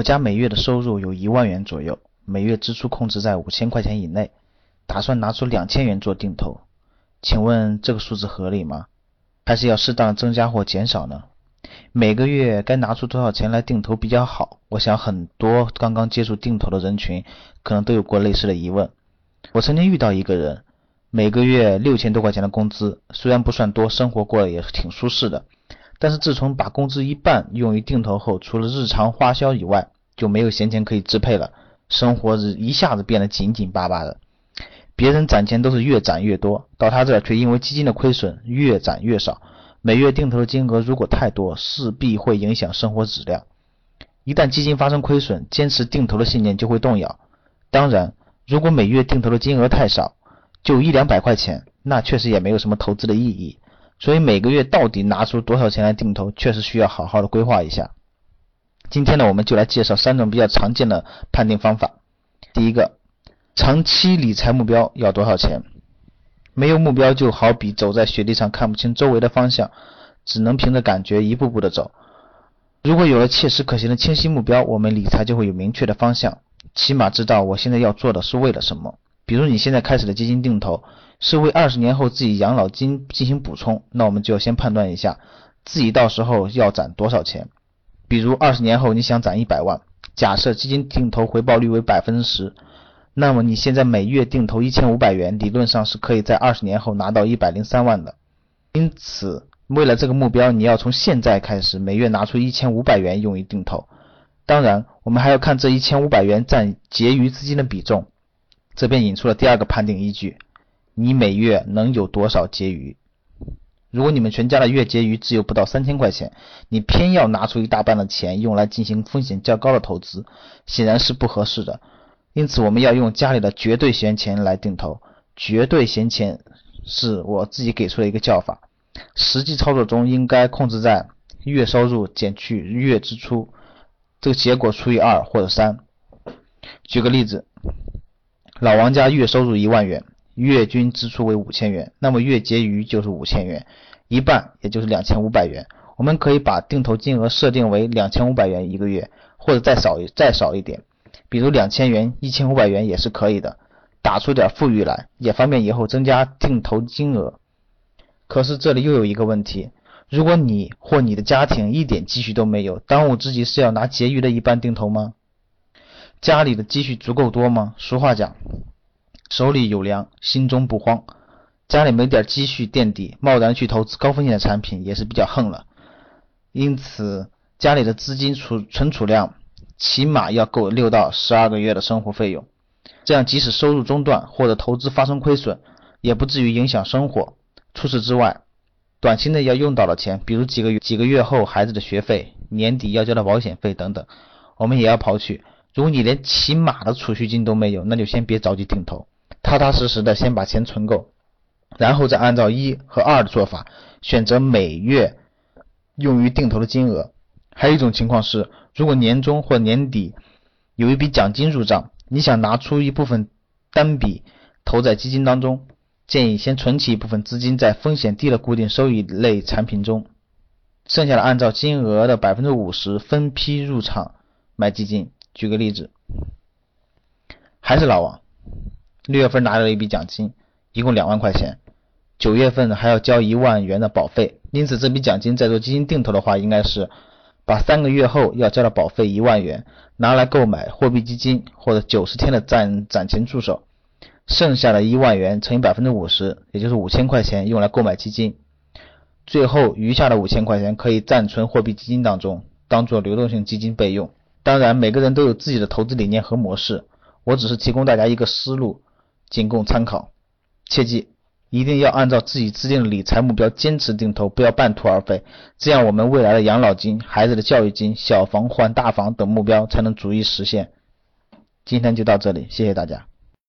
我家每月的收入有一万元左右，每月支出控制在五千块钱以内，打算拿出两千元做定投，请问这个数字合理吗？还是要适当增加或减少呢？每个月该拿出多少钱来定投比较好？我想很多刚刚接触定投的人群可能都有过类似的疑问。我曾经遇到一个人，每个月六千多块钱的工资，虽然不算多，生活过得也挺舒适的。但是自从把工资一半用于定投后，除了日常花销以外，就没有闲钱可以支配了，生活是一下子变得紧紧巴巴的。别人攒钱都是越攒越多，到他这儿却因为基金的亏损越攒越少。每月定投的金额如果太多，势必会影响生活质量。一旦基金发生亏损，坚持定投的信念就会动摇。当然，如果每月定投的金额太少，就一两百块钱，那确实也没有什么投资的意义。所以每个月到底拿出多少钱来定投，确实需要好好的规划一下。今天呢，我们就来介绍三种比较常见的判定方法。第一个，长期理财目标要多少钱？没有目标，就好比走在雪地上看不清周围的方向，只能凭着感觉一步步的走。如果有了切实可行的清晰目标，我们理财就会有明确的方向，起码知道我现在要做的是为了什么。比如你现在开始的基金定投，是为二十年后自己养老金进行补充，那我们就要先判断一下自己到时候要攒多少钱。比如二十年后你想攒一百万，假设基金定投回报率为百分之十。那么你现在每月定投一千五百元，理论上是可以在二十年后拿到一百零三万的。因此，为了这个目标，你要从现在开始每月拿出一千五百元用于定投。当然，我们还要看这一千五百元占结余资金的比重。这便引出了第二个判定依据：你每月能有多少结余？如果你们全家的月结余只有不到三千块钱，你偏要拿出一大半的钱用来进行风险较高的投资，显然是不合适的。因此，我们要用家里的绝对闲钱来定投。绝对闲钱是我自己给出的一个叫法，实际操作中应该控制在月收入减去月支出，这个结果除以二或者三。举个例子，老王家月收入一万元，月均支出为五千元，那么月结余就是五千元，一半也就是两千五百元。我们可以把定投金额设定为两千五百元一个月，或者再少再少一点。比如两千元、一千五百元也是可以的，打出点富裕来，也方便以后增加定投金额。可是这里又有一个问题：如果你或你的家庭一点积蓄都没有，当务之急是要拿结余的一半定投吗？家里的积蓄足够多吗？俗话讲，手里有粮，心中不慌。家里没点积蓄垫底，贸然去投资高风险的产品也是比较横了。因此，家里的资金储存储量。起码要够六到十二个月的生活费用，这样即使收入中断或者投资发生亏损，也不至于影响生活。除此之外，短期内要用到的钱，比如几个月几个月后孩子的学费、年底要交的保险费等等，我们也要刨去。如果你连起码的储蓄金都没有，那就先别着急定投，踏踏实实的先把钱存够，然后再按照一和二的做法，选择每月用于定投的金额。还有一种情况是，如果年终或年底有一笔奖金入账，你想拿出一部分单笔投在基金当中，建议先存起一部分资金在风险低的固定收益类产品中，剩下的按照金额的百分之五十分批入场买基金。举个例子，还是老王，六月份拿到了一笔奖金，一共两万块钱，九月份还要交一万元的保费，因此这笔奖金在做基金定投的话，应该是。把三个月后要交的保费一万元拿来购买货币基金或者九十天的暂攒钱助手，剩下的一万元乘以百分之五十，也就是五千块钱用来购买基金，最后余下的五千块钱可以暂存货币基金当中，当做流动性基金备用。当然，每个人都有自己的投资理念和模式，我只是提供大家一个思路，仅供参考。切记。一定要按照自己制定的理财目标坚持定投，不要半途而废，这样我们未来的养老金、孩子的教育金、小房换大房等目标才能逐一实现。今天就到这里，谢谢大家。